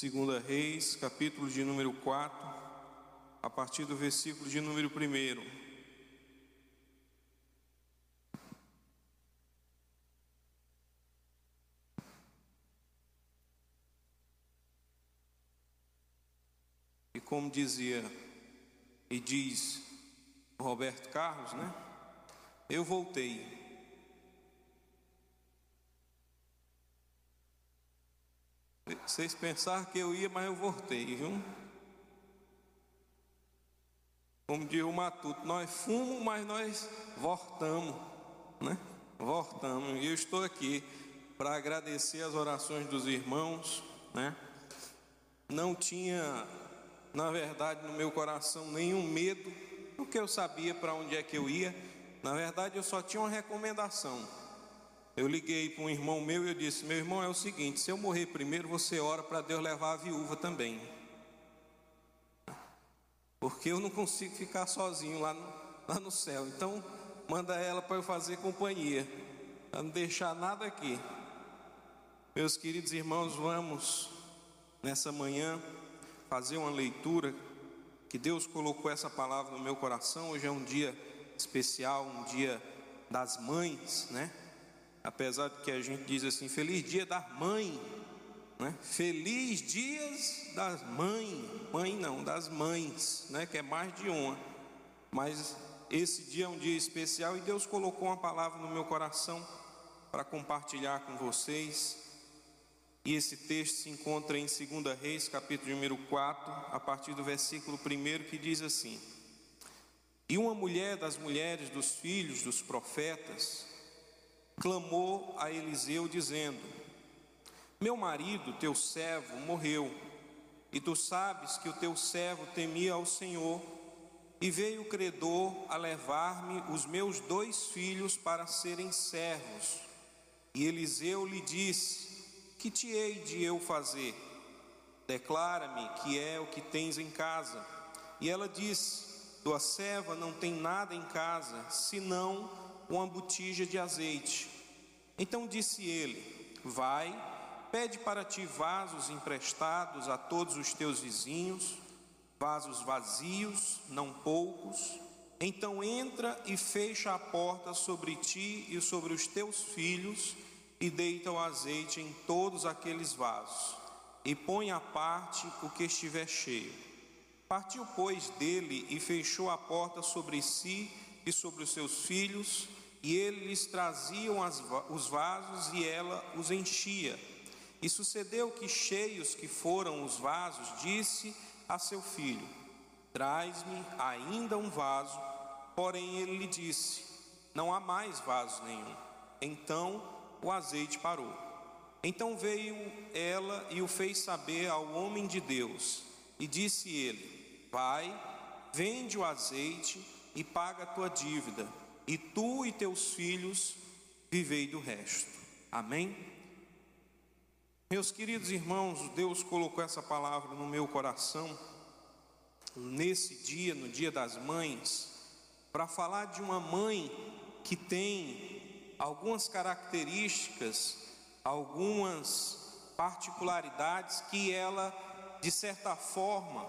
Segunda Reis, capítulo de número 4, a partir do versículo de número 1. E como dizia e diz Roberto Carlos, né? Eu voltei. Vocês pensaram que eu ia, mas eu voltei, viu? Como diz o Matuto, nós fumos, mas nós voltamos, né? Voltamos. E eu estou aqui para agradecer as orações dos irmãos, né? Não tinha, na verdade, no meu coração nenhum medo, porque eu sabia para onde é que eu ia. Na verdade, eu só tinha uma recomendação eu liguei para um irmão meu e eu disse: Meu irmão, é o seguinte: se eu morrer primeiro, você ora para Deus levar a viúva também. Porque eu não consigo ficar sozinho lá no, lá no céu. Então, manda ela para eu fazer companhia, para não deixar nada aqui. Meus queridos irmãos, vamos nessa manhã fazer uma leitura que Deus colocou essa palavra no meu coração. Hoje é um dia especial, um dia das mães, né? Apesar de que a gente diz assim, feliz dia da mãe, né? Feliz dias das mães, mãe não, das mães, né? Que é mais de uma, mas esse dia é um dia especial e Deus colocou uma palavra no meu coração para compartilhar com vocês. E esse texto se encontra em 2 Reis, capítulo número 4, a partir do versículo 1 que diz assim: E uma mulher das mulheres dos filhos dos profetas clamou a Eliseu, dizendo: Meu marido, teu servo, morreu, e tu sabes que o teu servo temia ao Senhor, e veio o credor a levar-me os meus dois filhos para serem servos. E Eliseu lhe disse: Que te hei de eu fazer? Declara-me que é o que tens em casa. E ela disse: Tua serva não tem nada em casa, senão uma botija de azeite. Então disse ele: Vai, pede para ti vasos emprestados a todos os teus vizinhos, vasos vazios, não poucos. Então entra e fecha a porta sobre ti e sobre os teus filhos, e deita o azeite em todos aqueles vasos, e põe à parte o que estiver cheio. Partiu, pois, dele e fechou a porta sobre si e sobre os seus filhos, e ele lhes traziam as, os vasos e ela os enchia. E sucedeu que, cheios que foram os vasos, disse a seu filho: Traz-me ainda um vaso. Porém ele lhe disse: Não há mais vaso nenhum. Então o azeite parou. Então veio ela e o fez saber ao homem de Deus. E disse ele: Vai, vende o azeite e paga a tua dívida e tu e teus filhos vivei do resto. Amém? Meus queridos irmãos, Deus colocou essa palavra no meu coração, nesse dia, no Dia das Mães, para falar de uma mãe que tem algumas características, algumas particularidades que ela, de certa forma,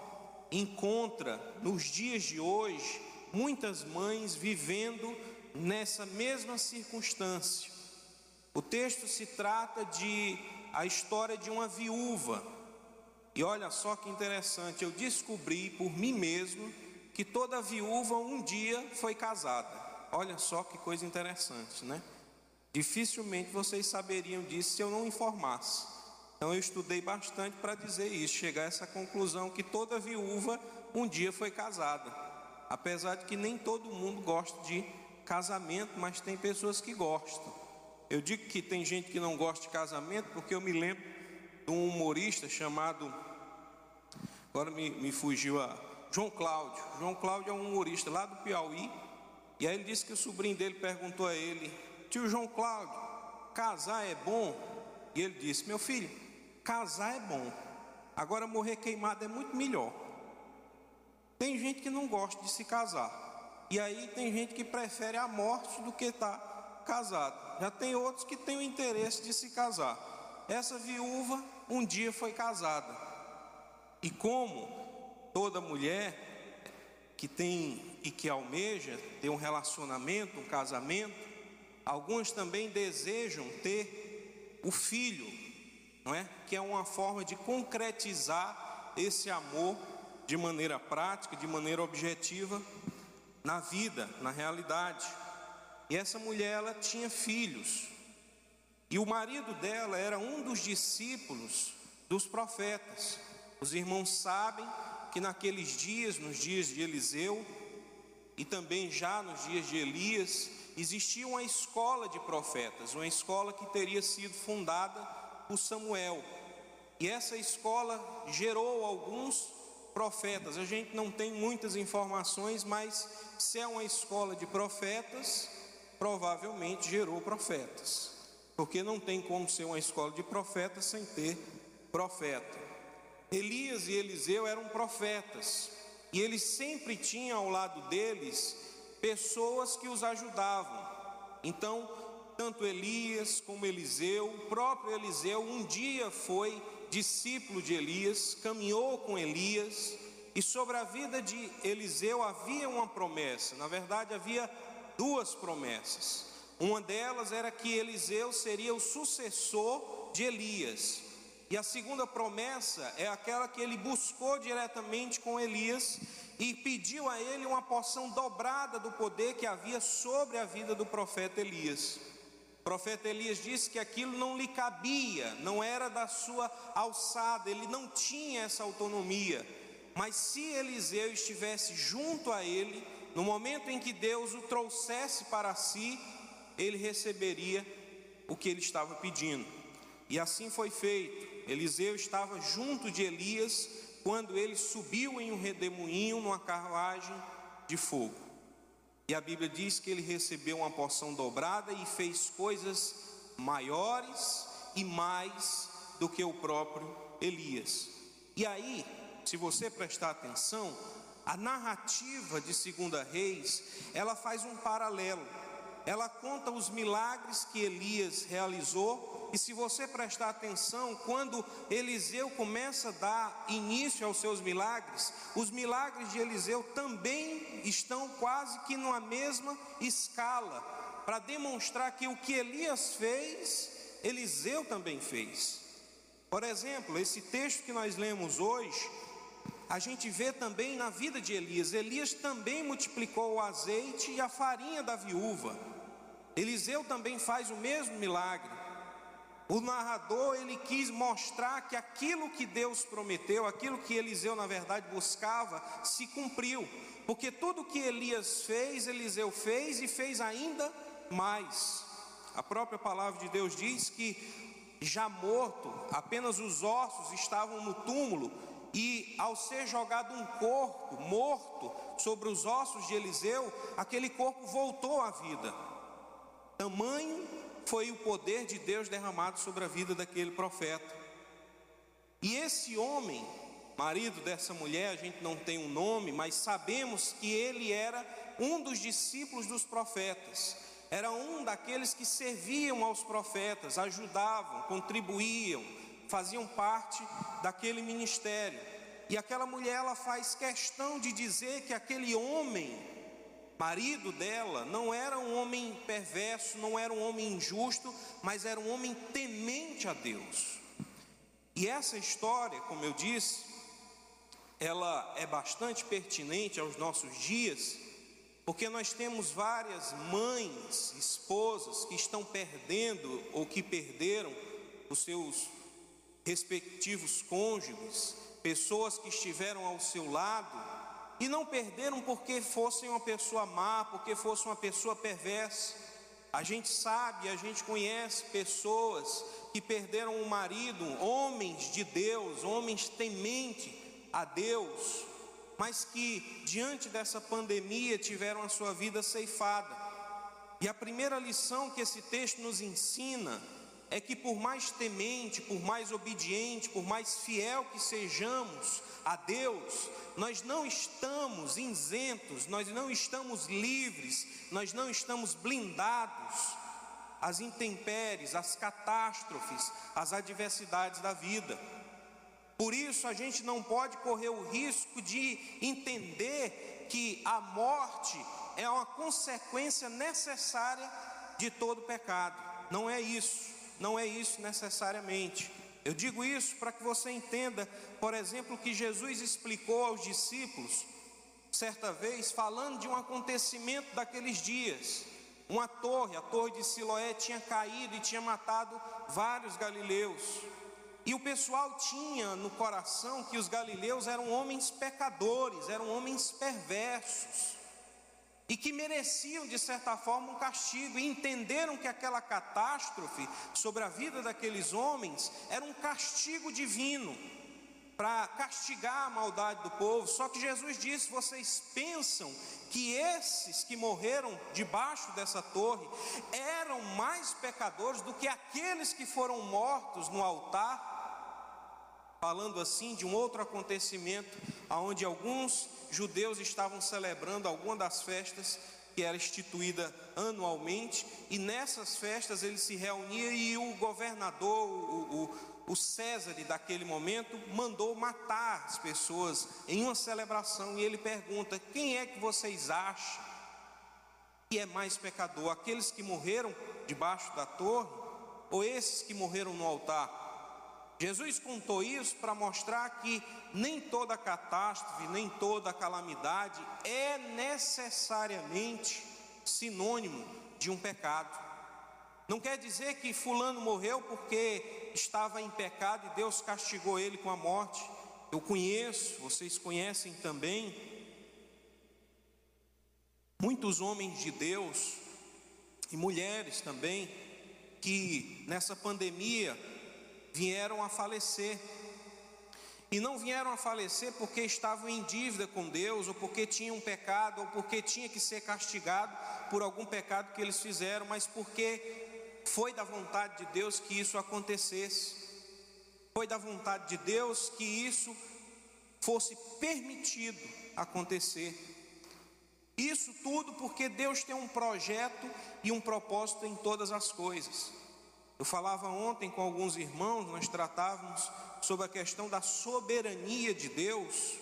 encontra nos dias de hoje muitas mães vivendo nessa mesma circunstância. O texto se trata de a história de uma viúva. E olha só que interessante, eu descobri por mim mesmo que toda viúva um dia foi casada. Olha só que coisa interessante, né? Dificilmente vocês saberiam disso se eu não informasse. Então eu estudei bastante para dizer isso, chegar a essa conclusão que toda viúva um dia foi casada. Apesar de que nem todo mundo gosta de casamento, mas tem pessoas que gostam. Eu digo que tem gente que não gosta de casamento porque eu me lembro de um humorista chamado. Agora me, me fugiu a. João Cláudio. João Cláudio é um humorista lá do Piauí. E aí ele disse que o sobrinho dele perguntou a ele: Tio João Cláudio, casar é bom? E ele disse: Meu filho, casar é bom. Agora morrer queimado é muito melhor. Tem gente que não gosta de se casar. E aí tem gente que prefere a morte do que estar tá casado. Já tem outros que têm o interesse de se casar. Essa viúva um dia foi casada. E como toda mulher que tem e que almeja ter um relacionamento, um casamento, algumas também desejam ter o filho, não é? Que é uma forma de concretizar esse amor de maneira prática, de maneira objetiva na vida, na realidade. E essa mulher ela tinha filhos. E o marido dela era um dos discípulos dos profetas. Os irmãos sabem que naqueles dias, nos dias de Eliseu, e também já nos dias de Elias, existia uma escola de profetas, uma escola que teria sido fundada por Samuel. E essa escola gerou alguns profetas. A gente não tem muitas informações, mas se é uma escola de profetas, provavelmente gerou profetas. Porque não tem como ser uma escola de profetas sem ter profeta. Elias e Eliseu eram profetas, e eles sempre tinham ao lado deles pessoas que os ajudavam. Então, tanto Elias como Eliseu, o próprio Eliseu um dia foi discípulo de Elias, caminhou com Elias, e sobre a vida de Eliseu havia uma promessa, na verdade havia duas promessas. Uma delas era que Eliseu seria o sucessor de Elias. E a segunda promessa é aquela que ele buscou diretamente com Elias e pediu a ele uma porção dobrada do poder que havia sobre a vida do profeta Elias. O profeta Elias disse que aquilo não lhe cabia, não era da sua alçada, ele não tinha essa autonomia. Mas se Eliseu estivesse junto a ele, no momento em que Deus o trouxesse para si, ele receberia o que ele estava pedindo. E assim foi feito. Eliseu estava junto de Elias quando ele subiu em um redemoinho numa carruagem de fogo. E a Bíblia diz que ele recebeu uma porção dobrada e fez coisas maiores e mais do que o próprio Elias. E aí, se você prestar atenção, a narrativa de Segunda Reis, ela faz um paralelo. Ela conta os milagres que Elias realizou e se você prestar atenção, quando Eliseu começa a dar início aos seus milagres, os milagres de Eliseu também estão quase que numa mesma escala, para demonstrar que o que Elias fez, Eliseu também fez. Por exemplo, esse texto que nós lemos hoje, a gente vê também na vida de Elias. Elias também multiplicou o azeite e a farinha da viúva. Eliseu também faz o mesmo milagre. O narrador ele quis mostrar que aquilo que Deus prometeu, aquilo que Eliseu na verdade buscava, se cumpriu. Porque tudo que Elias fez, Eliseu fez e fez ainda mais. A própria palavra de Deus diz que já morto, apenas os ossos estavam no túmulo e ao ser jogado um corpo morto sobre os ossos de Eliseu, aquele corpo voltou à vida. Tamanho foi o poder de Deus derramado sobre a vida daquele profeta. E esse homem, marido dessa mulher, a gente não tem um nome, mas sabemos que ele era um dos discípulos dos profetas. Era um daqueles que serviam aos profetas, ajudavam, contribuíam, faziam parte daquele ministério. E aquela mulher ela faz questão de dizer que aquele homem marido dela não era um homem perverso, não era um homem injusto, mas era um homem temente a Deus. E essa história, como eu disse, ela é bastante pertinente aos nossos dias, porque nós temos várias mães, esposas que estão perdendo ou que perderam os seus respectivos cônjuges, pessoas que estiveram ao seu lado e não perderam porque fossem uma pessoa má, porque fosse uma pessoa perversa. A gente sabe, a gente conhece pessoas que perderam o marido, homens de Deus, homens temente a Deus, mas que diante dessa pandemia tiveram a sua vida ceifada. E a primeira lição que esse texto nos ensina é que por mais temente, por mais obediente, por mais fiel que sejamos a Deus, nós não estamos isentos, nós não estamos livres, nós não estamos blindados às intempéries, às catástrofes, às adversidades da vida. Por isso a gente não pode correr o risco de entender que a morte é uma consequência necessária de todo pecado. Não é isso, não é isso necessariamente. Eu digo isso para que você entenda, por exemplo, que Jesus explicou aos discípulos, certa vez, falando de um acontecimento daqueles dias. Uma torre, a torre de Siloé, tinha caído e tinha matado vários galileus. E o pessoal tinha no coração que os galileus eram homens pecadores, eram homens perversos e que mereciam de certa forma um castigo, e entenderam que aquela catástrofe sobre a vida daqueles homens era um castigo divino para castigar a maldade do povo. Só que Jesus disse: vocês pensam que esses que morreram debaixo dessa torre eram mais pecadores do que aqueles que foram mortos no altar? Falando assim de um outro acontecimento, onde alguns judeus estavam celebrando alguma das festas que era instituída anualmente, e nessas festas ele se reunia e o governador, o, o, o César daquele momento, mandou matar as pessoas em uma celebração, e ele pergunta: quem é que vocês acham que é mais pecador? Aqueles que morreram debaixo da torre ou esses que morreram no altar? Jesus contou isso para mostrar que nem toda catástrofe, nem toda calamidade é necessariamente sinônimo de um pecado. Não quer dizer que Fulano morreu porque estava em pecado e Deus castigou ele com a morte. Eu conheço, vocês conhecem também, muitos homens de Deus e mulheres também, que nessa pandemia vieram a falecer. E não vieram a falecer porque estavam em dívida com Deus, ou porque tinham um pecado, ou porque tinha que ser castigado por algum pecado que eles fizeram, mas porque foi da vontade de Deus que isso acontecesse. Foi da vontade de Deus que isso fosse permitido acontecer. Isso tudo porque Deus tem um projeto e um propósito em todas as coisas. Eu falava ontem com alguns irmãos, nós tratávamos sobre a questão da soberania de Deus.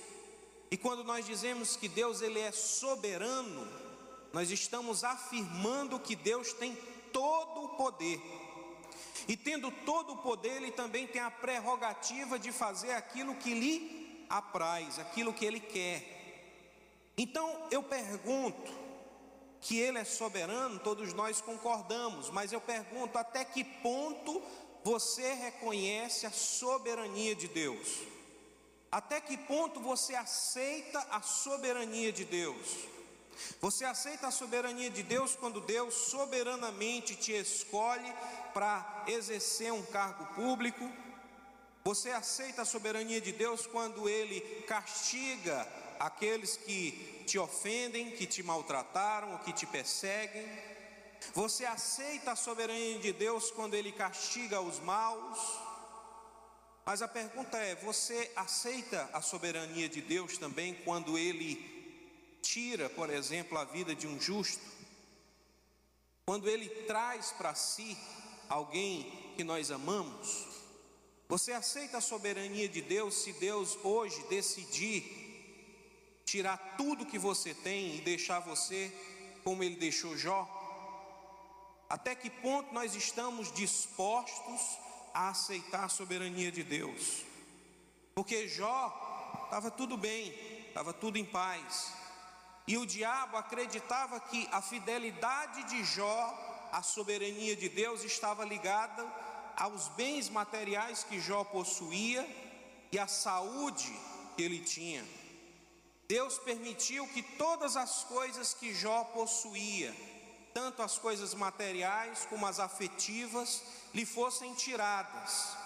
E quando nós dizemos que Deus ele é soberano, nós estamos afirmando que Deus tem todo o poder. E tendo todo o poder, ele também tem a prerrogativa de fazer aquilo que lhe apraz, aquilo que ele quer. Então eu pergunto, que Ele é soberano, todos nós concordamos, mas eu pergunto até que ponto você reconhece a soberania de Deus? Até que ponto você aceita a soberania de Deus? Você aceita a soberania de Deus quando Deus soberanamente te escolhe para exercer um cargo público? Você aceita a soberania de Deus quando Ele castiga aqueles que te ofendem, que te maltrataram que te perseguem. Você aceita a soberania de Deus quando Ele castiga os maus. Mas a pergunta é: você aceita a soberania de Deus também quando Ele tira, por exemplo, a vida de um justo? Quando Ele traz para si alguém que nós amamos? Você aceita a soberania de Deus se Deus hoje decidir tirar tudo que você tem e deixar você como ele deixou Jó? Até que ponto nós estamos dispostos a aceitar a soberania de Deus? Porque Jó estava tudo bem, estava tudo em paz, e o diabo acreditava que a fidelidade de Jó à soberania de Deus estava ligada aos bens materiais que Jó possuía e à saúde que ele tinha. Deus permitiu que todas as coisas que Jó possuía, tanto as coisas materiais como as afetivas, lhe fossem tiradas.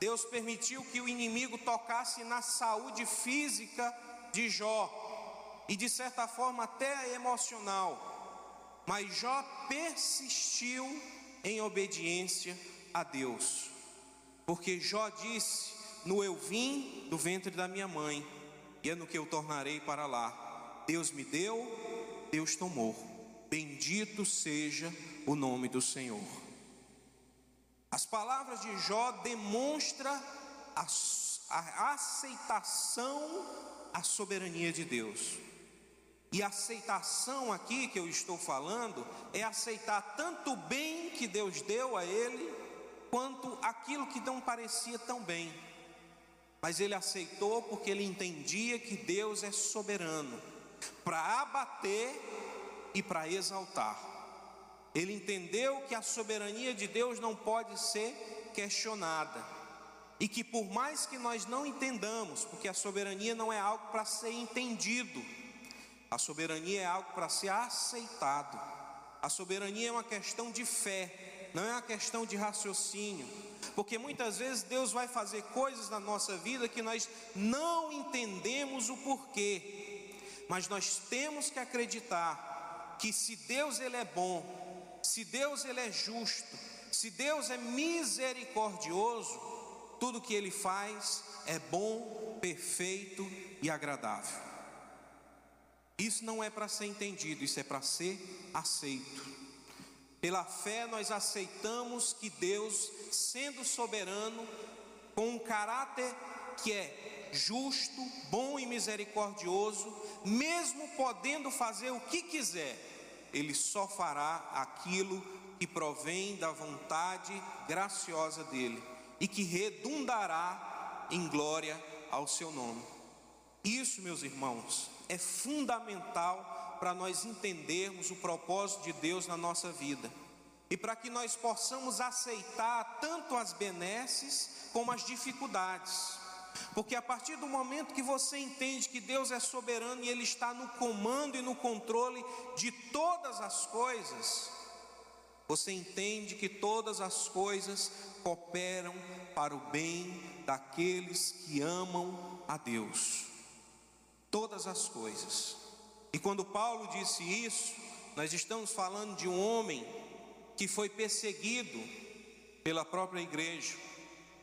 Deus permitiu que o inimigo tocasse na saúde física de Jó e de certa forma até emocional. Mas Jó persistiu em obediência a Deus. Porque Jó disse: "No eu vim do ventre da minha mãe, e é no que eu tornarei para lá. Deus me deu, Deus tomou. Bendito seja o nome do Senhor. As palavras de Jó demonstram a, a aceitação à soberania de Deus. E aceitação aqui que eu estou falando é aceitar tanto o bem que Deus deu a ele, quanto aquilo que não parecia tão bem. Mas ele aceitou porque ele entendia que Deus é soberano para abater e para exaltar. Ele entendeu que a soberania de Deus não pode ser questionada. E que por mais que nós não entendamos, porque a soberania não é algo para ser entendido, a soberania é algo para ser aceitado. A soberania é uma questão de fé, não é uma questão de raciocínio. Porque muitas vezes Deus vai fazer coisas na nossa vida que nós não entendemos o porquê. Mas nós temos que acreditar que se Deus ele é bom, se Deus ele é justo, se Deus é misericordioso, tudo que ele faz é bom, perfeito e agradável. Isso não é para ser entendido, isso é para ser aceito. Pela fé nós aceitamos que Deus, sendo soberano, com um caráter que é justo, bom e misericordioso, mesmo podendo fazer o que quiser, ele só fará aquilo que provém da vontade graciosa dele e que redundará em glória ao seu nome. Isso, meus irmãos, é fundamental para nós entendermos o propósito de Deus na nossa vida e para que nós possamos aceitar tanto as benesses como as dificuldades. Porque a partir do momento que você entende que Deus é soberano e Ele está no comando e no controle de todas as coisas, você entende que todas as coisas cooperam para o bem daqueles que amam a Deus. Todas as coisas. E quando Paulo disse isso, nós estamos falando de um homem que foi perseguido pela própria igreja,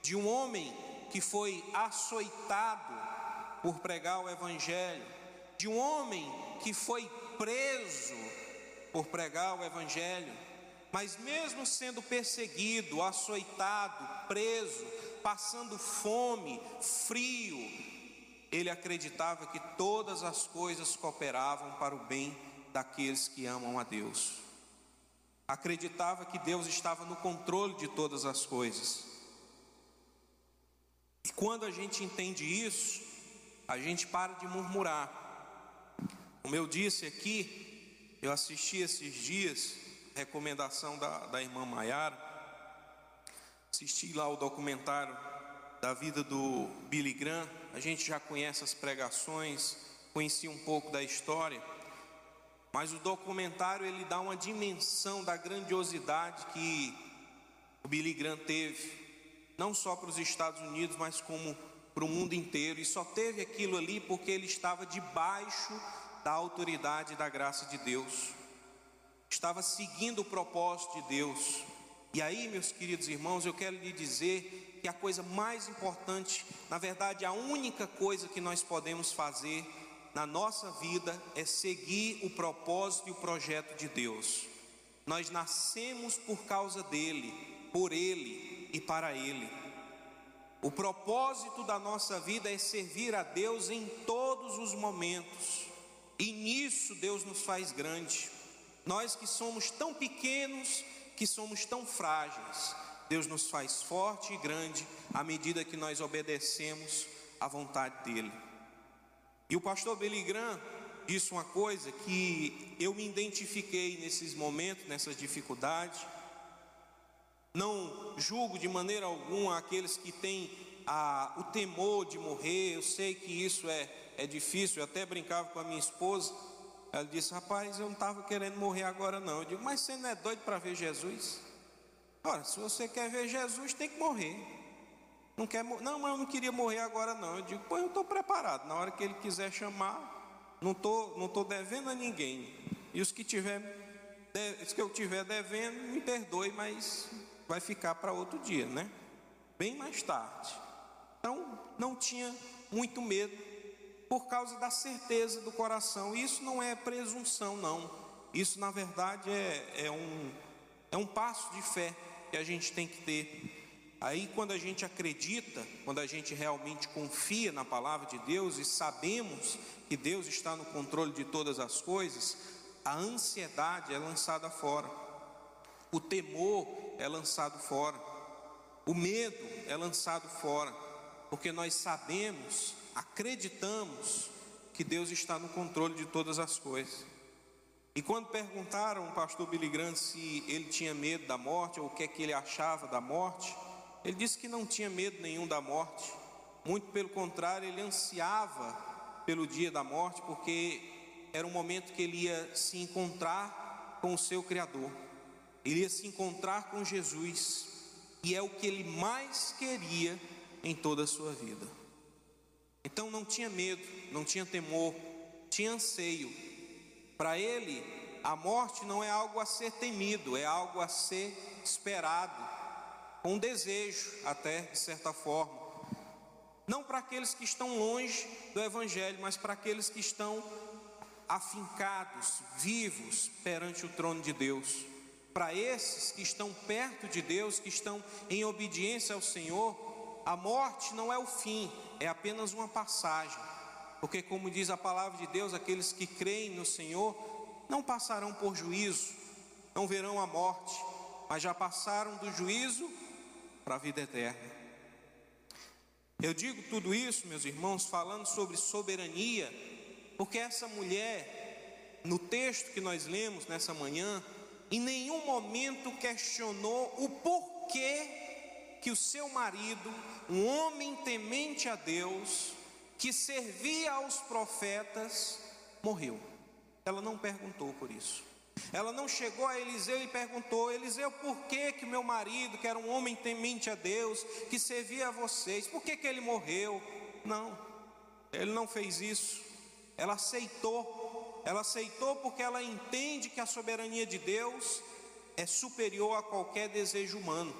de um homem que foi açoitado por pregar o Evangelho, de um homem que foi preso por pregar o Evangelho, mas mesmo sendo perseguido, açoitado, preso, passando fome, frio, ele acreditava que todas as coisas cooperavam para o bem daqueles que amam a Deus. Acreditava que Deus estava no controle de todas as coisas. E quando a gente entende isso, a gente para de murmurar. Como eu disse aqui, eu assisti esses dias, recomendação da, da irmã Maiara, assisti lá o documentário da vida do Billy Graham, a gente já conhece as pregações, conheci um pouco da história, mas o documentário ele dá uma dimensão da grandiosidade que o Billy Graham teve não só para os Estados Unidos, mas como para o mundo inteiro, e só teve aquilo ali porque ele estava debaixo da autoridade e da graça de Deus, estava seguindo o propósito de Deus. E aí, meus queridos irmãos, eu quero lhe dizer que a coisa mais importante, na verdade, a única coisa que nós podemos fazer na nossa vida é seguir o propósito e o projeto de Deus. Nós nascemos por causa dele, por ele, e para Ele. O propósito da nossa vida é servir a Deus em todos os momentos, e nisso Deus nos faz grande. Nós que somos tão pequenos, que somos tão frágeis, Deus nos faz forte e grande à medida que nós obedecemos à vontade dEle. E o pastor Beligram disse uma coisa que eu me identifiquei nesses momentos, nessas dificuldades não julgo de maneira alguma aqueles que têm o temor de morrer. Eu sei que isso é, é difícil. Eu até brincava com a minha esposa. Ela disse: Rapaz, eu não estava querendo morrer agora, não. Eu digo: Mas você não é doido para ver Jesus? Ora, se você quer ver Jesus, tem que morrer. Não quer Não, mas eu não queria morrer agora, não. Eu digo: Pois eu estou preparado. Na hora que ele quiser chamar, não estou não tô devendo a ninguém. E os que tiver, os que eu tiver devendo, me perdoe, mas vai ficar para outro dia, né? Bem mais tarde. Então, não tinha muito medo por causa da certeza do coração. Isso não é presunção, não. Isso, na verdade, é, é, um, é um passo de fé que a gente tem que ter. Aí, quando a gente acredita, quando a gente realmente confia na palavra de Deus e sabemos que Deus está no controle de todas as coisas, a ansiedade é lançada fora, o temor é lançado fora, o medo é lançado fora, porque nós sabemos, acreditamos que Deus está no controle de todas as coisas. E quando perguntaram ao pastor Billy Graham se ele tinha medo da morte ou o que é que ele achava da morte, ele disse que não tinha medo nenhum da morte, muito pelo contrário, ele ansiava pelo dia da morte, porque era um momento que ele ia se encontrar com o seu Criador, ele ia se encontrar com Jesus, e é o que ele mais queria em toda a sua vida. Então não tinha medo, não tinha temor, tinha anseio. Para ele, a morte não é algo a ser temido, é algo a ser esperado com desejo, até de certa forma. Não para aqueles que estão longe do Evangelho, mas para aqueles que estão afincados, vivos perante o trono de Deus. Para esses que estão perto de Deus, que estão em obediência ao Senhor, a morte não é o fim, é apenas uma passagem. Porque, como diz a palavra de Deus, aqueles que creem no Senhor não passarão por juízo, não verão a morte, mas já passaram do juízo para a vida eterna. Eu digo tudo isso, meus irmãos, falando sobre soberania, porque essa mulher, no texto que nós lemos nessa manhã, em nenhum momento questionou o porquê que o seu marido, um homem temente a Deus, que servia aos profetas, morreu. Ela não perguntou por isso. Ela não chegou a Eliseu e perguntou: Eliseu, por que que meu marido, que era um homem temente a Deus, que servia a vocês, por que que ele morreu? Não, ele não fez isso. Ela aceitou, ela aceitou porque ela entende que a soberania de Deus é superior a qualquer desejo humano.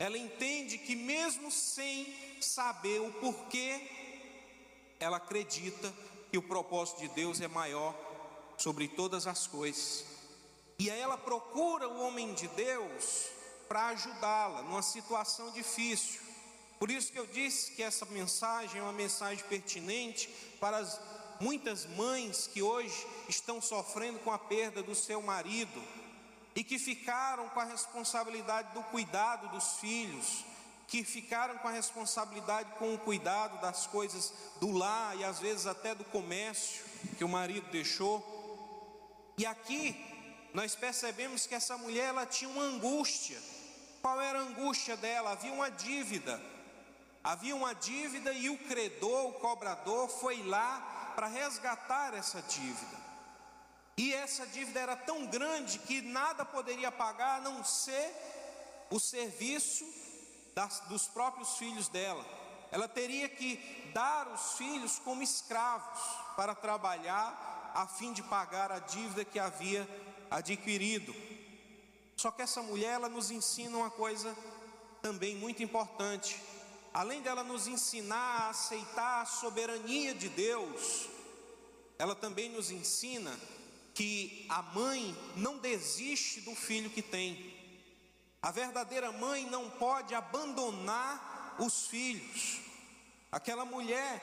Ela entende que, mesmo sem saber o porquê, ela acredita que o propósito de Deus é maior sobre todas as coisas. E aí ela procura o homem de Deus para ajudá-la numa situação difícil. Por isso que eu disse que essa mensagem é uma mensagem pertinente para as muitas mães que hoje estão sofrendo com a perda do seu marido e que ficaram com a responsabilidade do cuidado dos filhos, que ficaram com a responsabilidade com o cuidado das coisas do lar e às vezes até do comércio que o marido deixou. E aqui nós percebemos que essa mulher ela tinha uma angústia. Qual era a angústia dela? Havia uma dívida. Havia uma dívida e o credor, o cobrador, foi lá para resgatar essa dívida. E essa dívida era tão grande que nada poderia pagar a não ser o serviço das, dos próprios filhos dela. Ela teria que dar os filhos como escravos para trabalhar a fim de pagar a dívida que havia adquirido. Só que essa mulher ela nos ensina uma coisa também muito importante. Além dela nos ensinar a aceitar a soberania de Deus, ela também nos ensina que a mãe não desiste do filho que tem. A verdadeira mãe não pode abandonar os filhos. Aquela mulher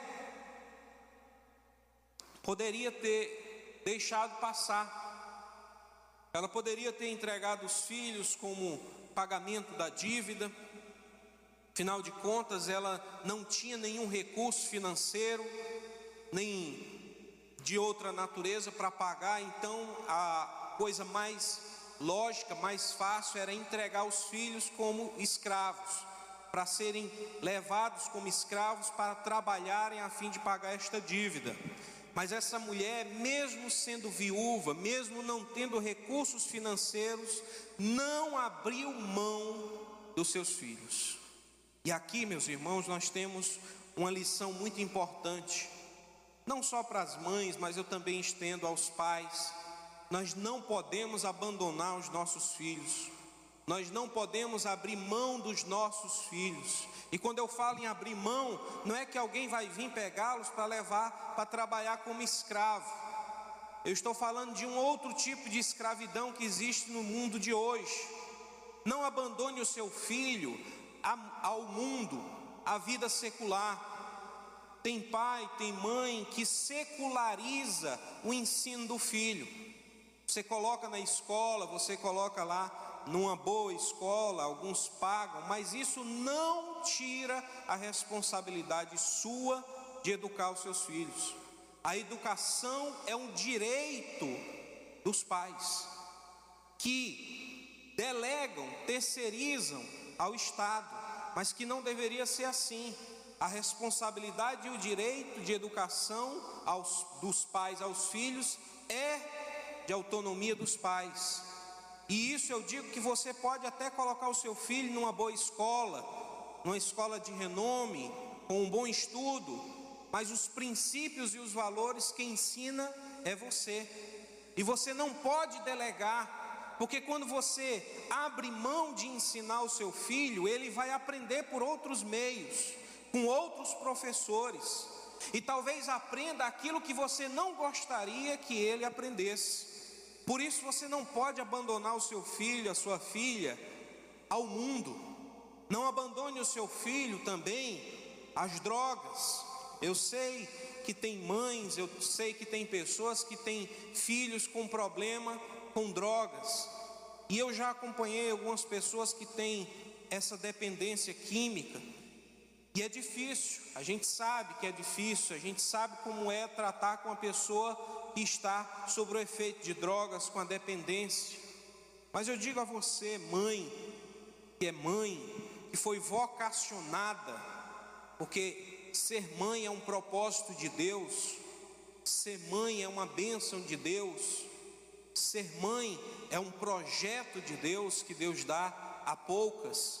poderia ter deixado passar ela poderia ter entregado os filhos como pagamento da dívida, afinal de contas, ela não tinha nenhum recurso financeiro, nem de outra natureza para pagar, então a coisa mais lógica, mais fácil era entregar os filhos como escravos, para serem levados como escravos para trabalharem a fim de pagar esta dívida. Mas essa mulher, mesmo sendo viúva, mesmo não tendo recursos financeiros, não abriu mão dos seus filhos. E aqui, meus irmãos, nós temos uma lição muito importante, não só para as mães, mas eu também estendo aos pais. Nós não podemos abandonar os nossos filhos, nós não podemos abrir mão dos nossos filhos. E quando eu falo em abrir mão, não é que alguém vai vir pegá-los para levar para trabalhar como escravo. Eu estou falando de um outro tipo de escravidão que existe no mundo de hoje. Não abandone o seu filho ao mundo, à vida secular. Tem pai, tem mãe que seculariza o ensino do filho. Você coloca na escola, você coloca lá numa boa escola, alguns pagam, mas isso não tira a responsabilidade sua de educar os seus filhos. A educação é um direito dos pais que delegam, terceirizam ao Estado, mas que não deveria ser assim. A responsabilidade e o direito de educação aos, dos pais aos filhos é de autonomia dos pais. E isso eu digo que você pode até colocar o seu filho numa boa escola, numa escola de renome, com um bom estudo, mas os princípios e os valores que ensina é você. E você não pode delegar, porque quando você abre mão de ensinar o seu filho, ele vai aprender por outros meios, com outros professores, e talvez aprenda aquilo que você não gostaria que ele aprendesse. Por isso você não pode abandonar o seu filho, a sua filha, ao mundo. Não abandone o seu filho também às drogas. Eu sei que tem mães, eu sei que tem pessoas que têm filhos com problema com drogas. E eu já acompanhei algumas pessoas que têm essa dependência química. E é difícil, a gente sabe que é difícil, a gente sabe como é tratar com a pessoa que está sob o efeito de drogas, com a dependência. Mas eu digo a você, mãe, que é mãe, que foi vocacionada, porque ser mãe é um propósito de Deus, ser mãe é uma bênção de Deus, ser mãe é um projeto de Deus que Deus dá a poucas.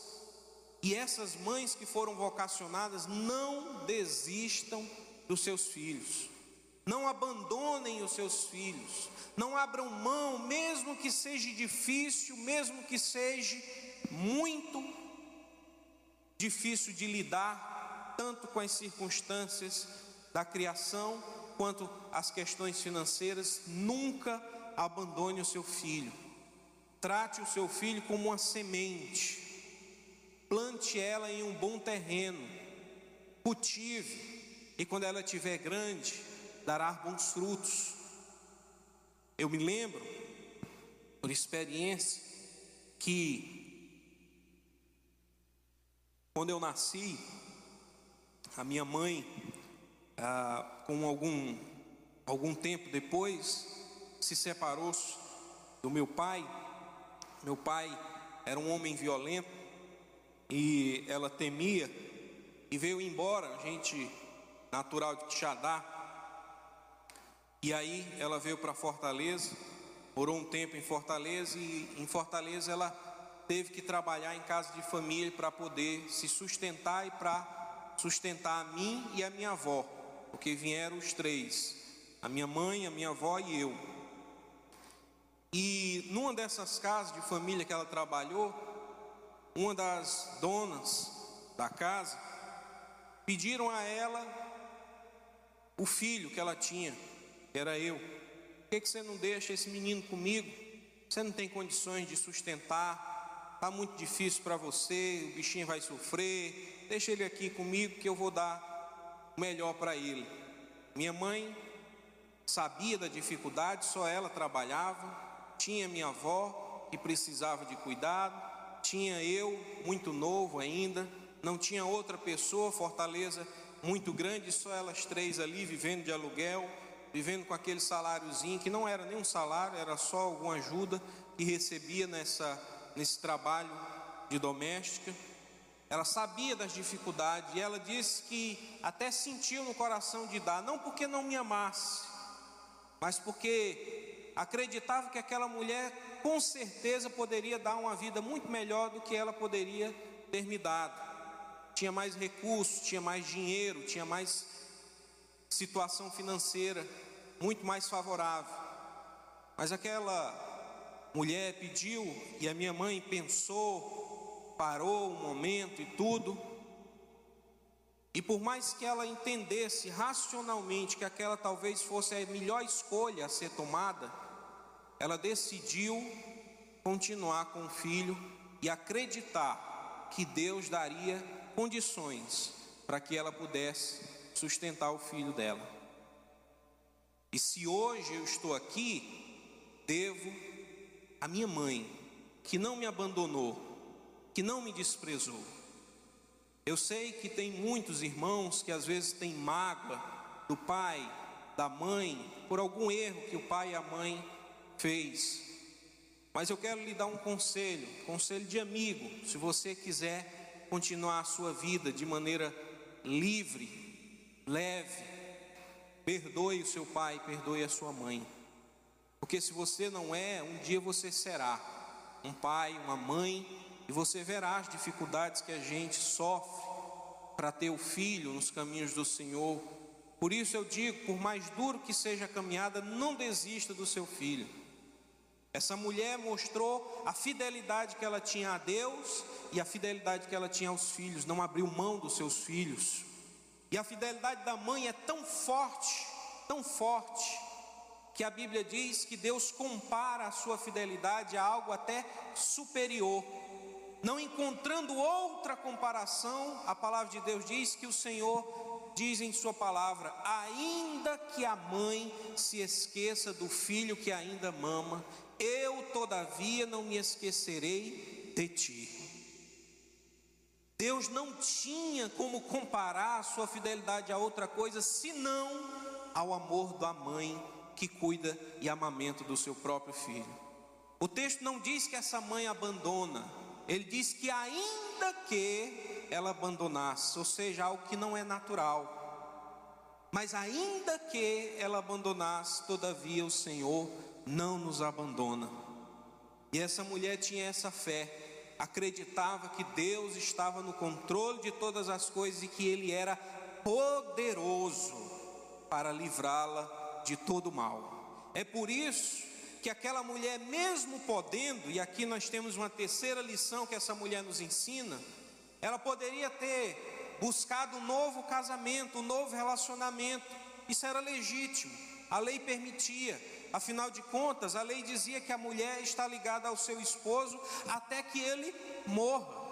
E essas mães que foram vocacionadas não desistam dos seus filhos. Não abandonem os seus filhos, não abram mão, mesmo que seja difícil, mesmo que seja muito difícil de lidar, tanto com as circunstâncias da criação quanto as questões financeiras, nunca abandone o seu filho. Trate o seu filho como uma semente, plante ela em um bom terreno, cultive, e quando ela estiver grande, dará bons frutos. Eu me lembro, por experiência, que quando eu nasci, a minha mãe, ah, com algum, algum tempo depois, se separou do meu pai. Meu pai era um homem violento e ela temia e veio embora, gente natural de Quixadá, e aí ela veio para Fortaleza, morou um tempo em Fortaleza e em Fortaleza ela teve que trabalhar em casa de família para poder se sustentar e para sustentar a mim e a minha avó, porque vieram os três, a minha mãe, a minha avó e eu. E numa dessas casas de família que ela trabalhou, uma das donas da casa pediram a ela o filho que ela tinha, era eu. Por que, que você não deixa esse menino comigo? Você não tem condições de sustentar, está muito difícil para você, o bichinho vai sofrer. Deixa ele aqui comigo que eu vou dar o melhor para ele. Minha mãe sabia da dificuldade, só ela trabalhava, tinha minha avó que precisava de cuidado, tinha eu, muito novo ainda, não tinha outra pessoa, Fortaleza muito grande, só elas três ali vivendo de aluguel vivendo com aquele saláriozinho que não era nem um salário, era só alguma ajuda que recebia nessa, nesse trabalho de doméstica. Ela sabia das dificuldades e ela disse que até sentiu no coração de dar, não porque não me amasse, mas porque acreditava que aquela mulher com certeza poderia dar uma vida muito melhor do que ela poderia ter me dado. Tinha mais recursos, tinha mais dinheiro, tinha mais situação financeira muito mais favorável. Mas aquela mulher pediu e a minha mãe pensou, parou um momento e tudo. E por mais que ela entendesse racionalmente que aquela talvez fosse a melhor escolha a ser tomada, ela decidiu continuar com o filho e acreditar que Deus daria condições para que ela pudesse sustentar o filho dela. E se hoje eu estou aqui, devo a minha mãe, que não me abandonou, que não me desprezou. Eu sei que tem muitos irmãos que às vezes têm mágoa do pai, da mãe, por algum erro que o pai e a mãe fez. Mas eu quero lhe dar um conselho, conselho de amigo, se você quiser continuar a sua vida de maneira livre, leve, perdoe o seu pai, perdoe a sua mãe. Porque se você não é, um dia você será um pai, uma mãe, e você verá as dificuldades que a gente sofre para ter o filho nos caminhos do Senhor. Por isso eu digo, por mais duro que seja a caminhada, não desista do seu filho. Essa mulher mostrou a fidelidade que ela tinha a Deus e a fidelidade que ela tinha aos filhos, não abriu mão dos seus filhos. E a fidelidade da mãe é tão forte, tão forte, que a Bíblia diz que Deus compara a sua fidelidade a algo até superior. Não encontrando outra comparação, a palavra de Deus diz que o Senhor diz em Sua palavra: ainda que a mãe se esqueça do filho que ainda mama, eu todavia não me esquecerei de ti. Deus não tinha como comparar a sua fidelidade a outra coisa senão ao amor da mãe que cuida e amamenta do seu próprio filho. O texto não diz que essa mãe abandona, ele diz que ainda que ela abandonasse, ou seja, algo que não é natural. Mas ainda que ela abandonasse, todavia o Senhor não nos abandona. E essa mulher tinha essa fé, acreditava que Deus estava no controle de todas as coisas e que Ele era poderoso para livrá-la de todo mal. É por isso que aquela mulher, mesmo podendo, e aqui nós temos uma terceira lição que essa mulher nos ensina, ela poderia ter buscado um novo casamento, um novo relacionamento, isso era legítimo, a lei permitia, afinal de contas, a lei dizia que a mulher está ligada ao seu esposo até que ele morra.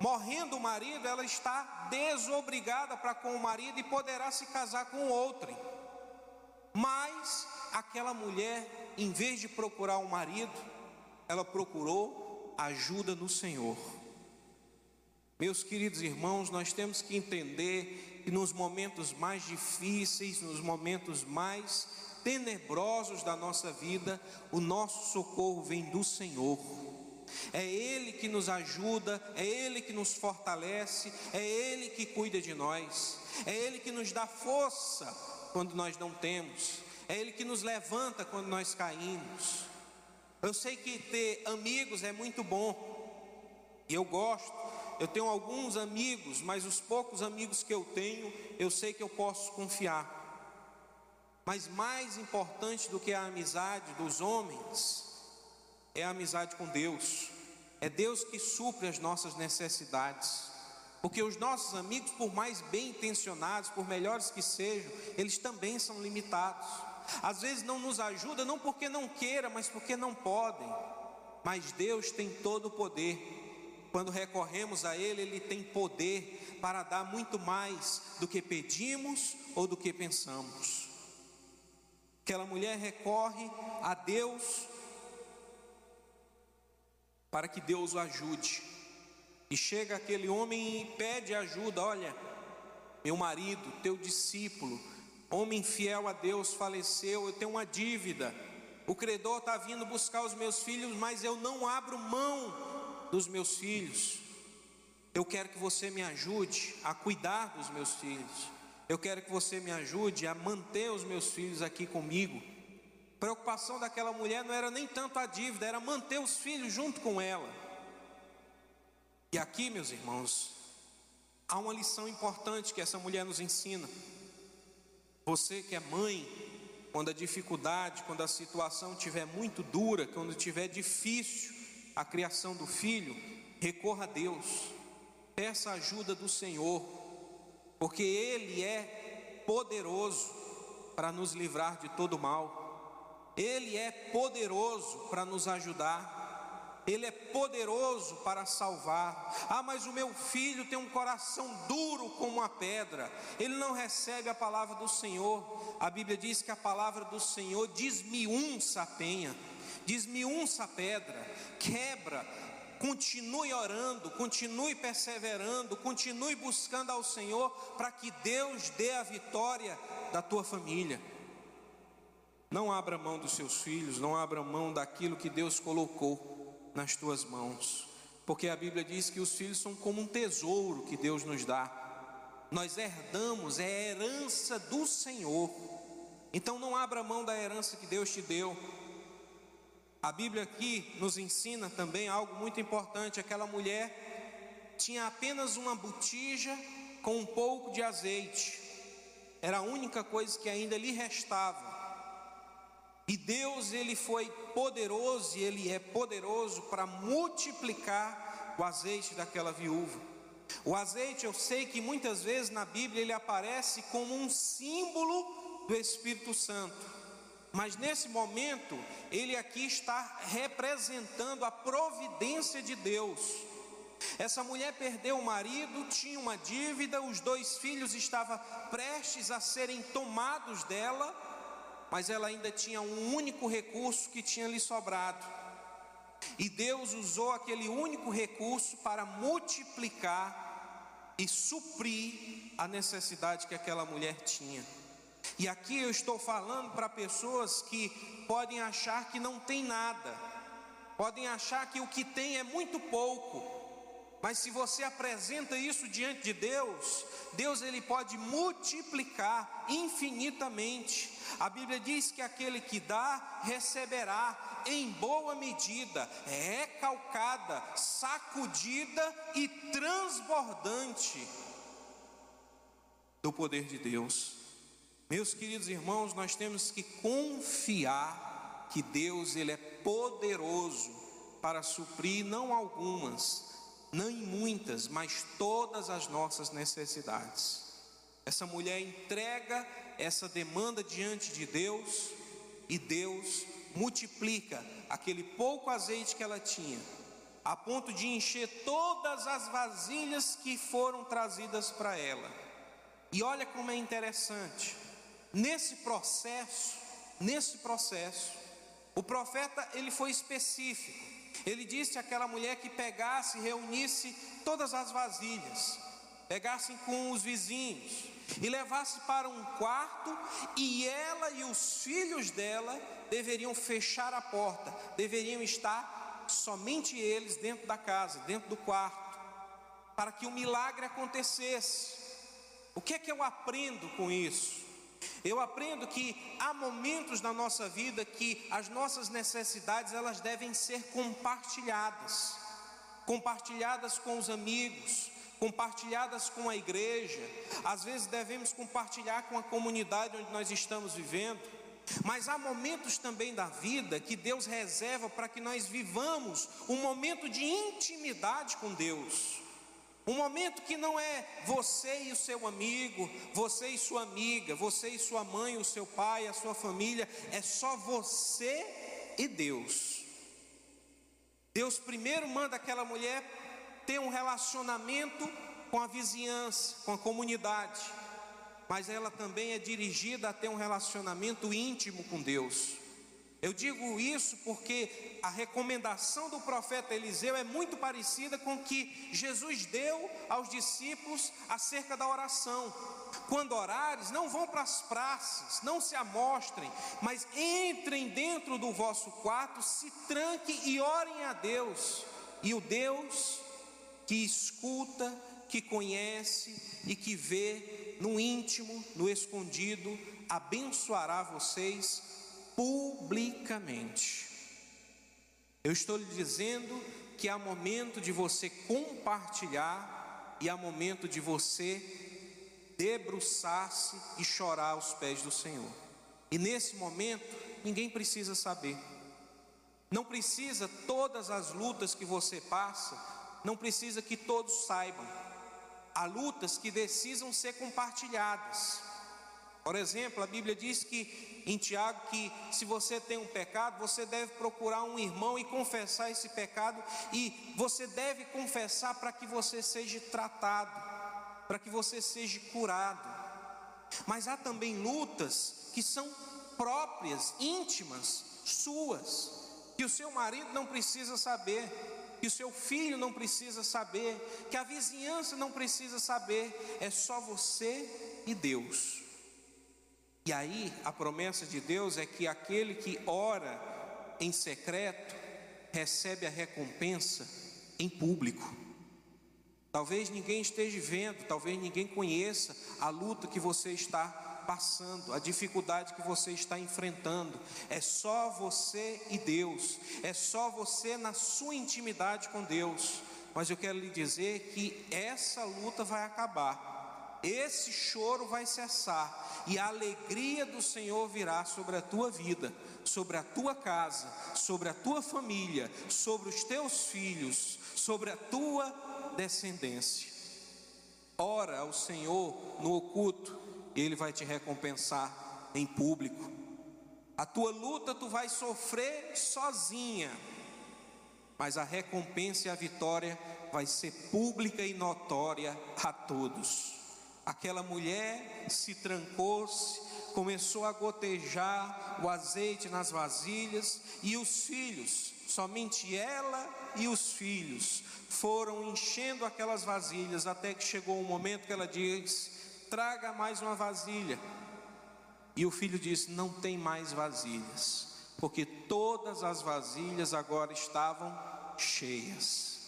Morrendo o marido, ela está desobrigada para com o marido e poderá se casar com outro. Mas aquela mulher, em vez de procurar um marido, ela procurou ajuda no Senhor. Meus queridos irmãos, nós temos que entender que nos momentos mais difíceis, nos momentos mais tenebrosos da nossa vida, o nosso socorro vem do Senhor. É Ele que nos ajuda, é Ele que nos fortalece, é Ele que cuida de nós, é Ele que nos dá força quando nós não temos, é Ele que nos levanta quando nós caímos. Eu sei que ter amigos é muito bom, e eu gosto. Eu tenho alguns amigos, mas os poucos amigos que eu tenho, eu sei que eu posso confiar. Mas mais importante do que a amizade dos homens é a amizade com Deus. É Deus que supre as nossas necessidades. Porque os nossos amigos, por mais bem intencionados, por melhores que sejam, eles também são limitados. Às vezes não nos ajuda não porque não queira, mas porque não podem. Mas Deus tem todo o poder. Quando recorremos a Ele, Ele tem poder para dar muito mais do que pedimos ou do que pensamos. Aquela mulher recorre a Deus para que Deus o ajude. E chega aquele homem e pede ajuda: Olha, meu marido, teu discípulo, homem fiel a Deus faleceu, eu tenho uma dívida. O credor está vindo buscar os meus filhos, mas eu não abro mão dos meus filhos. Eu quero que você me ajude a cuidar dos meus filhos. Eu quero que você me ajude a manter os meus filhos aqui comigo. Preocupação daquela mulher não era nem tanto a dívida, era manter os filhos junto com ela. E aqui, meus irmãos, há uma lição importante que essa mulher nos ensina. Você que é mãe, quando a dificuldade, quando a situação estiver muito dura, quando estiver difícil a criação do filho, recorra a Deus, peça a ajuda do Senhor, porque Ele é poderoso para nos livrar de todo mal, Ele é poderoso para nos ajudar. ele é poderoso para salvar. Ah, mas o meu filho tem um coração duro como uma pedra, ele não recebe a palavra do Senhor. A Bíblia diz que a palavra do Senhor desmiunça a penha, desmiunça a pedra, quebra. Continue orando, continue perseverando, continue buscando ao Senhor para que Deus dê a vitória da tua família. Não abra mão dos seus filhos, não abra mão daquilo que Deus colocou nas tuas mãos, porque a Bíblia diz que os filhos são como um tesouro que Deus nos dá. Nós herdamos, é a herança do Senhor. Então não abra mão da herança que Deus te deu. A Bíblia aqui nos ensina também algo muito importante: aquela mulher tinha apenas uma botija com um pouco de azeite, era a única coisa que ainda lhe restava. E Deus, ele foi poderoso e ele é poderoso para multiplicar o azeite daquela viúva. O azeite, eu sei que muitas vezes na Bíblia ele aparece como um símbolo do Espírito Santo. Mas nesse momento, ele aqui está representando a providência de Deus. Essa mulher perdeu o marido, tinha uma dívida, os dois filhos estavam prestes a serem tomados dela mas ela ainda tinha um único recurso que tinha lhe sobrado. E Deus usou aquele único recurso para multiplicar e suprir a necessidade que aquela mulher tinha. E aqui eu estou falando para pessoas que podem achar que não tem nada, podem achar que o que tem é muito pouco, mas se você apresenta isso diante de Deus, Deus ele pode multiplicar infinitamente. A Bíblia diz que aquele que dá receberá em boa medida, recalcada, sacudida e transbordante do poder de Deus. Meus queridos irmãos, nós temos que confiar que Deus ele é poderoso para suprir não algumas, não em muitas, mas todas as nossas necessidades. Essa mulher entrega essa demanda diante de Deus e Deus multiplica aquele pouco azeite que ela tinha, a ponto de encher todas as vasilhas que foram trazidas para ela. E olha como é interessante, nesse processo, nesse processo, o profeta ele foi específico. Ele disse àquela mulher que pegasse, reunisse todas as vasilhas, pegasse com os vizinhos e levasse para um quarto, e ela e os filhos dela deveriam fechar a porta, deveriam estar somente eles dentro da casa, dentro do quarto, para que o milagre acontecesse. O que é que eu aprendo com isso? Eu aprendo que há momentos na nossa vida que as nossas necessidades elas devem ser compartilhadas, compartilhadas com os amigos, compartilhadas com a igreja. Às vezes devemos compartilhar com a comunidade onde nós estamos vivendo. Mas há momentos também da vida que Deus reserva para que nós vivamos um momento de intimidade com Deus. Um momento que não é você e o seu amigo, você e sua amiga, você e sua mãe, o seu pai, a sua família, é só você e Deus. Deus primeiro manda aquela mulher ter um relacionamento com a vizinhança, com a comunidade, mas ela também é dirigida a ter um relacionamento íntimo com Deus. Eu digo isso porque a recomendação do profeta Eliseu é muito parecida com o que Jesus deu aos discípulos acerca da oração. Quando orares, não vão para as praças, não se amostrem, mas entrem dentro do vosso quarto, se tranquem e orem a Deus. E o Deus que escuta, que conhece e que vê no íntimo, no escondido, abençoará vocês publicamente. Eu estou lhe dizendo que há momento de você compartilhar e há momento de você debruçar-se e chorar aos pés do Senhor. E nesse momento, ninguém precisa saber. Não precisa todas as lutas que você passa, não precisa que todos saibam. Há lutas que precisam ser compartilhadas. Por exemplo, a Bíblia diz que em Tiago que se você tem um pecado, você deve procurar um irmão e confessar esse pecado e você deve confessar para que você seja tratado, para que você seja curado. Mas há também lutas que são próprias, íntimas, suas, que o seu marido não precisa saber, que o seu filho não precisa saber, que a vizinhança não precisa saber, é só você e Deus. E aí a promessa de Deus é que aquele que ora em secreto recebe a recompensa em público. Talvez ninguém esteja vendo, talvez ninguém conheça a luta que você está passando, a dificuldade que você está enfrentando. É só você e Deus, é só você na sua intimidade com Deus. Mas eu quero lhe dizer que essa luta vai acabar, esse choro vai cessar e a alegria do Senhor virá sobre a tua vida, sobre a tua casa, sobre a tua família, sobre os teus filhos, sobre a tua descendência. Ora ao Senhor no oculto, ele vai te recompensar em público. A tua luta tu vai sofrer sozinha, mas a recompensa e a vitória vai ser pública e notória a todos. Aquela mulher se trancou-se, começou a gotejar o azeite nas vasilhas e os filhos, somente ela e os filhos, foram enchendo aquelas vasilhas até que chegou um momento que ela diz: traga mais uma vasilha. E o filho disse: Não tem mais vasilhas, porque todas as vasilhas agora estavam cheias.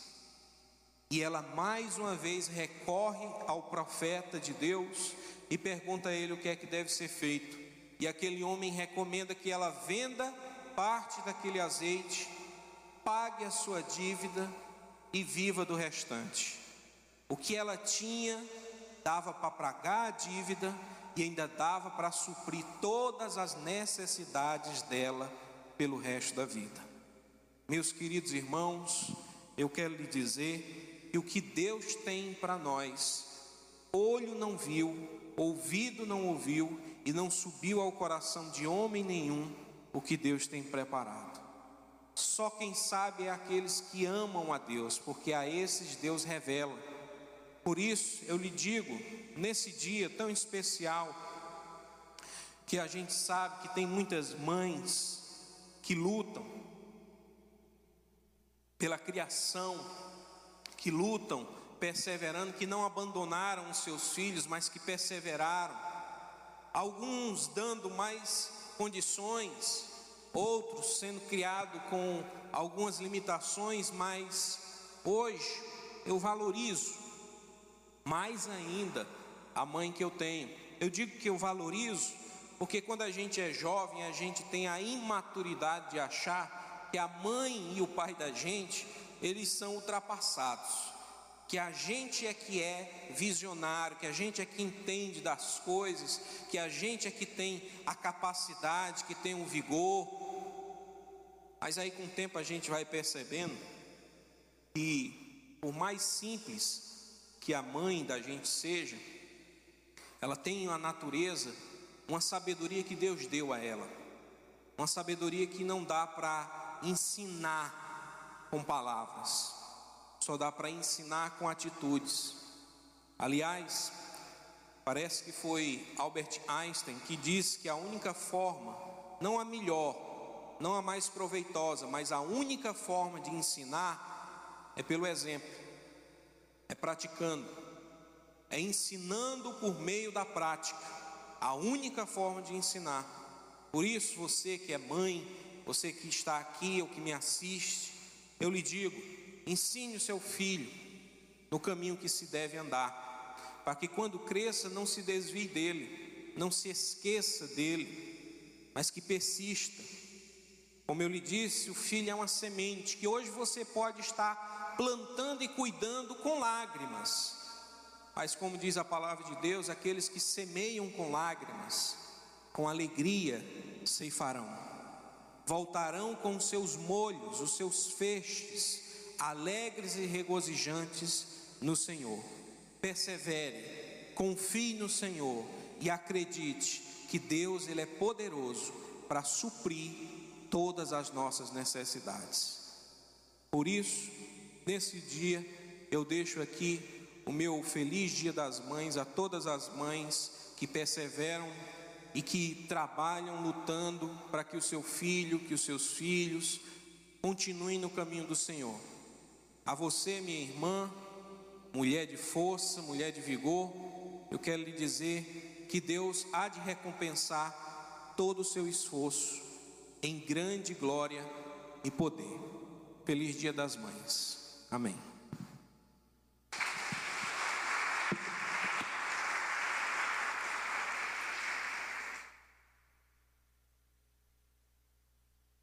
E ela mais uma vez recorre ao profeta de Deus e pergunta a ele o que é que deve ser feito. E aquele homem recomenda que ela venda parte daquele azeite, pague a sua dívida e viva do restante. O que ela tinha dava para pagar a dívida e ainda dava para suprir todas as necessidades dela pelo resto da vida. Meus queridos irmãos, eu quero lhe dizer que o que Deus tem para nós, olho não viu, ouvido não ouviu e não subiu ao coração de homem nenhum o que Deus tem preparado. Só quem sabe é aqueles que amam a Deus, porque a esses Deus revela por isso eu lhe digo, nesse dia tão especial, que a gente sabe que tem muitas mães que lutam pela criação, que lutam perseverando, que não abandonaram os seus filhos, mas que perseveraram. Alguns dando mais condições, outros sendo criados com algumas limitações, mas hoje eu valorizo mais ainda a mãe que eu tenho. Eu digo que eu valorizo porque quando a gente é jovem, a gente tem a imaturidade de achar que a mãe e o pai da gente, eles são ultrapassados. Que a gente é que é visionário, que a gente é que entende das coisas, que a gente é que tem a capacidade, que tem o vigor. Mas aí com o tempo a gente vai percebendo que por mais simples que a mãe da gente seja, ela tem uma natureza, uma sabedoria que Deus deu a ela, uma sabedoria que não dá para ensinar com palavras, só dá para ensinar com atitudes. Aliás, parece que foi Albert Einstein que disse que a única forma, não a melhor, não a mais proveitosa, mas a única forma de ensinar é pelo exemplo é praticando, é ensinando por meio da prática, a única forma de ensinar. Por isso, você que é mãe, você que está aqui ou que me assiste, eu lhe digo: ensine o seu filho no caminho que se deve andar, para que quando cresça não se desvie dele, não se esqueça dele, mas que persista. Como eu lhe disse, o filho é uma semente que hoje você pode estar plantando e cuidando com lágrimas. Mas, como diz a palavra de Deus, aqueles que semeiam com lágrimas, com alegria ceifarão, voltarão com seus molhos, os seus feixes, alegres e regozijantes no Senhor. Persevere, confie no Senhor e acredite que Deus ele é poderoso para suprir todas as nossas necessidades. Por isso, nesse dia, eu deixo aqui o meu feliz Dia das Mães a todas as mães que perseveram e que trabalham lutando para que o seu filho, que os seus filhos continuem no caminho do Senhor. A você, minha irmã, mulher de força, mulher de vigor, eu quero lhe dizer que Deus há de recompensar todo o seu esforço em grande glória e poder. Feliz Dia das Mães. Amém.